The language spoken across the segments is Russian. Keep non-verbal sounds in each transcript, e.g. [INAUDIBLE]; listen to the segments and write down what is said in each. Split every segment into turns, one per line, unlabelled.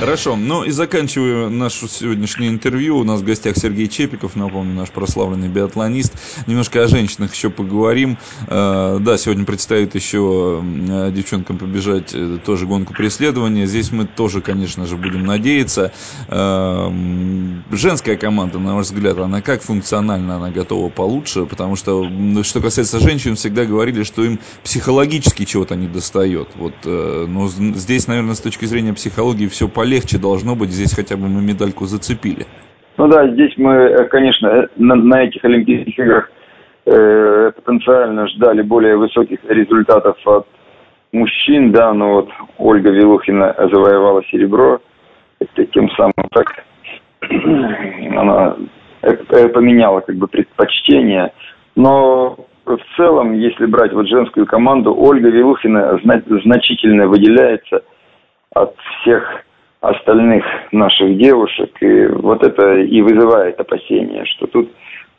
Хорошо, ну и заканчивая наше сегодняшнее интервью, у нас в гостях Сергей Чепиков, напомню, наш прославленный биатлонист. Немножко о женщинах еще поговорим. Э, да, сегодня предстоит еще э, девчонкам побежать э, тоже гонку преследования. Здесь мы тоже, конечно же, будем надеяться. Женская команда, на ваш взгляд, она как функционально она готова получше? Потому что, что касается женщин, всегда говорили, что им психологически чего-то не достает. Вот, но здесь, наверное, с точки зрения психологии все полезно полегче должно быть. Здесь хотя бы мы медальку зацепили.
Ну да, здесь мы, э, конечно, э, на, на этих Олимпийских играх э, потенциально ждали более высоких результатов от мужчин, да, но вот Ольга Вилухина завоевала серебро, это тем самым так [CLEARS THROAT] она э, поменяла как бы предпочтение, но в целом, если брать вот женскую команду, Ольга Вилухина значительно выделяется от всех остальных наших девушек. И вот это и вызывает опасения, что тут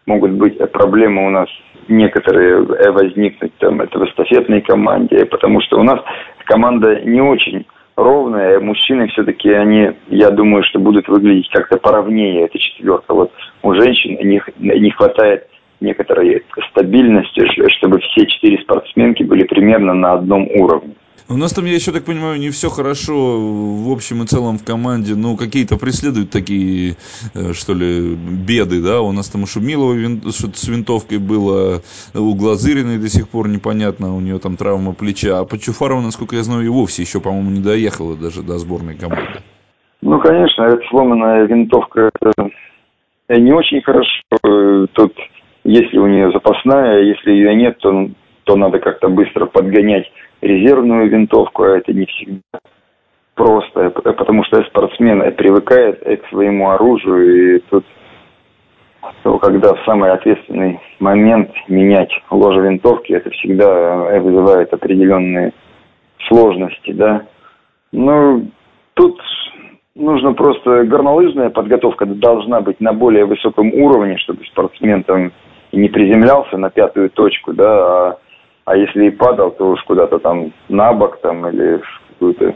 могут быть проблемы у нас некоторые возникнуть там это в эстафетной команде, потому что у нас команда не очень ровная, мужчины все-таки они, я думаю, что будут выглядеть как-то поровнее, это четверка. Вот у женщин не, не хватает некоторой стабильности, чтобы все четыре спортсменки были примерно на одном уровне.
У нас там, я еще так понимаю, не все хорошо в общем и целом в команде. Ну, какие-то преследуют такие, э, что ли, беды, да? У нас там у Шумилова вин... с винтовкой было, у Глазыриной до сих пор непонятно, у нее там травма плеча. А по Чуфарову, насколько я знаю, и вовсе еще, по-моему, не доехала даже до сборной команды.
Ну, конечно, эта сломанная винтовка это не очень хорошо. Тут, если у нее запасная, если ее нет, то, то надо как-то быстро подгонять резервную винтовку, а это не всегда просто, потому что спортсмен привыкает к своему оружию, и тут когда в самый ответственный момент менять ложе винтовки, это всегда вызывает определенные сложности, да. Ну, тут нужно просто горнолыжная подготовка должна быть на более высоком уровне, чтобы спортсмен там не приземлялся на пятую точку, да, а а если и падал, то уж куда-то там на бок там или в какую-то,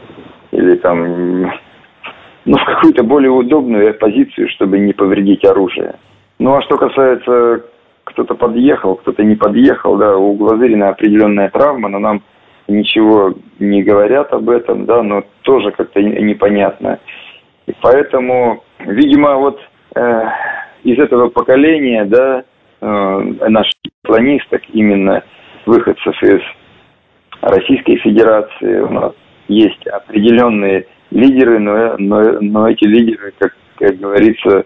или там, [LAUGHS] ну, в какую-то более удобную позицию, чтобы не повредить оружие. Ну, а что касается, кто-то подъехал, кто-то не подъехал, да, у Глазырина определенная травма, но нам ничего не говорят об этом, да, но тоже как-то непонятно. И поэтому, видимо, вот э, из этого поколения, да, э, наших планисток именно – выходцев из Российской Федерации. У нас есть определенные лидеры, но, но, но эти лидеры, как, как говорится,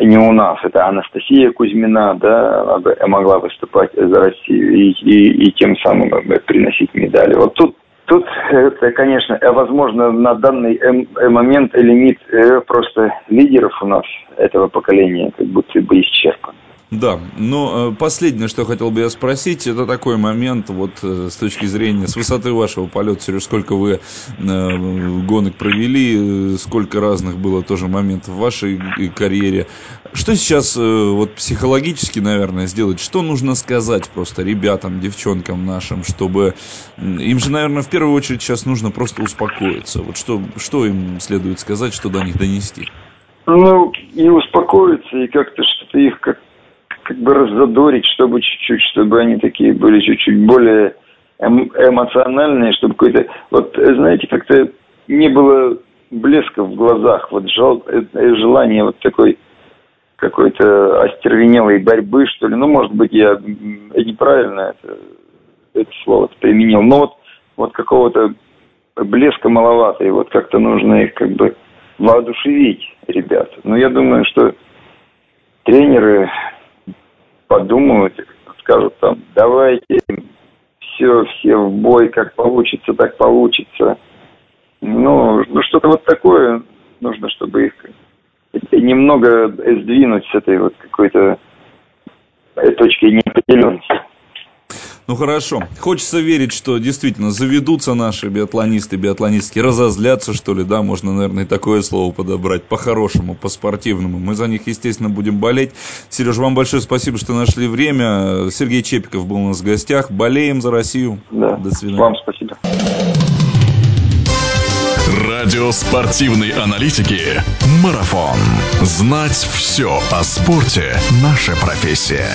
не у нас. Это Анастасия Кузьмина, да, могла выступать за Россию и, и, и тем самым приносить медали. Вот тут Тут, это, конечно, возможно, на данный момент лимит э, просто лидеров у нас этого поколения как будто бы исчерпан.
Да, но э, последнее, что хотел бы я спросить, это такой момент, вот э, с точки зрения, с высоты вашего полета, Сереж, сколько вы э, гонок провели, сколько разных было тоже моментов в вашей карьере. Что сейчас вот психологически, наверное, сделать? Что нужно сказать просто ребятам, девчонкам нашим, чтобы... Им же, наверное, в первую очередь сейчас нужно просто успокоиться. Вот что, что им следует сказать, что до них донести?
Ну, и успокоиться, и как-то что-то их как как бы раззадорить, чтобы чуть-чуть, чтобы они такие были чуть-чуть более эм, эмоциональные, чтобы какой-то... Вот, знаете, как-то не было блеска в глазах, вот жел, э, желание вот такой какой-то остервенелой борьбы, что ли. Ну, может быть, я неправильно это, это слово применил, но вот, вот какого-то блеска маловато, и вот как-то нужно их как бы воодушевить, ребят. Но я думаю, что тренеры подумают, скажут там, давайте все, все в бой, как получится, так получится. Ну, ну что-то вот такое нужно, чтобы их немного сдвинуть с этой вот какой-то точки неопределенности.
Ну хорошо. Хочется верить, что действительно заведутся наши биатлонисты, биатлонистки, разозлятся, что ли, да, можно, наверное, и такое слово подобрать, по-хорошему, по-спортивному. Мы за них, естественно, будем болеть. Сереж, вам большое спасибо, что нашли время. Сергей Чепиков был у нас в гостях. Болеем за Россию.
Да. До свидания. Вам спасибо.
Радио спортивной аналитики «Марафон». Знать все о спорте – наша профессия.